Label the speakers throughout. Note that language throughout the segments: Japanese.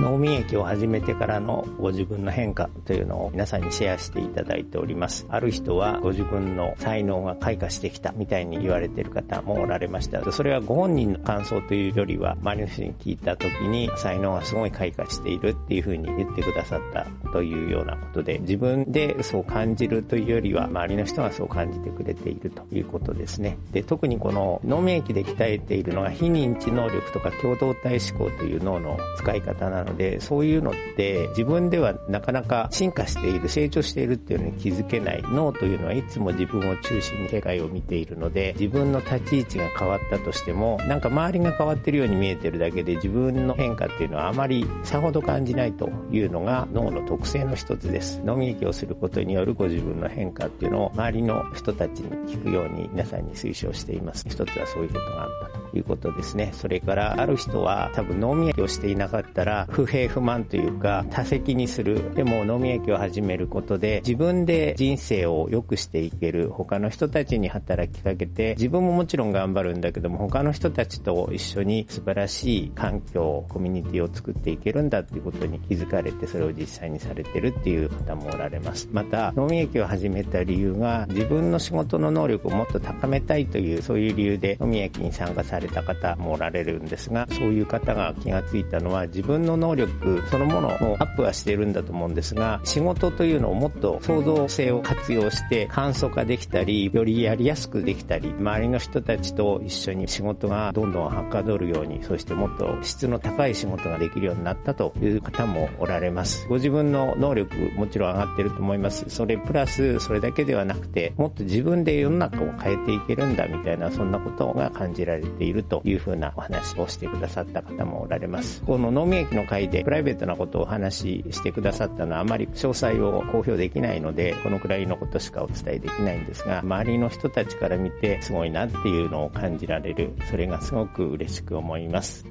Speaker 1: 脳免疫を始めてからのご自分の変化というのを皆さんにシェアしていただいております。ある人はご自分の才能が開花してきたみたいに言われている方もおられました。それはご本人の感想というよりは周りの人に聞いた時に才能がすごい開花しているっていうふうに言ってくださったというようなことで自分でそう感じるというよりは周りの人がそう感じてくれているということですね。で特にこの脳免疫で鍛えているのが非認知能力とか共同体思考という脳の使い方なので、そういうのって自分ではなかなか進化している、成長しているっていうのに気づけない。脳というのはいつも自分を中心に世界を見ているので、自分の立ち位置が変わったとしても、なんか周りが変わってるように見えてるだけで自分の変化っていうのはあまりさほど感じないというのが脳の特性の一つです。脳みきをすることによるご自分の変化っていうのを周りの人たちに聞くように皆さんに推奨しています。一つはそういうことがあったということですね。それからある人は多分脳みやきをしていなかったら不平不満というか多責にする。でも飲み焼きを始めることで自分で人生を良くしていける。他の人たちに働きかけて自分ももちろん頑張るんだけども他の人たちと一緒に素晴らしい環境、コミュニティを作っていけるんだっていうことに気づかれてそれを実際にされてるっていう方もおられます。また飲み焼きを始めた理由が自分の仕事の能力をもっと高めたいというそういう理由で飲み焼きに参加された方もおられるんですがそういう方が気がついたのは自分の能力そのものをアップはしているんだと思うんですが、仕事というのをもっと創造性を活用して簡素化できたり、よりやりやすくできたり、周りの人たちと一緒に仕事がどんどんはかどるように、そしてもっと質の高い仕事ができるようになったという方もおられます。ご自分の能力もちろん上がってると思います。それプラスそれだけではなくて、もっと自分で世の中を変えていけるんだみたいな、そんなことが感じられているというふうなお話をしてくださった方もおられます。この脳免疫の会でプライベートなことをお話ししてくださったのはあまり詳細を公表できないので、このくらいのことしかお伝えできないんですが、周りの人たちから見てすごいなっていうのを感じられる、それがすごく嬉しく思います。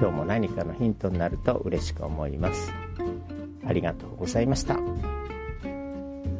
Speaker 1: 今日も何かのヒントになると嬉しく思います。ありがとうございました。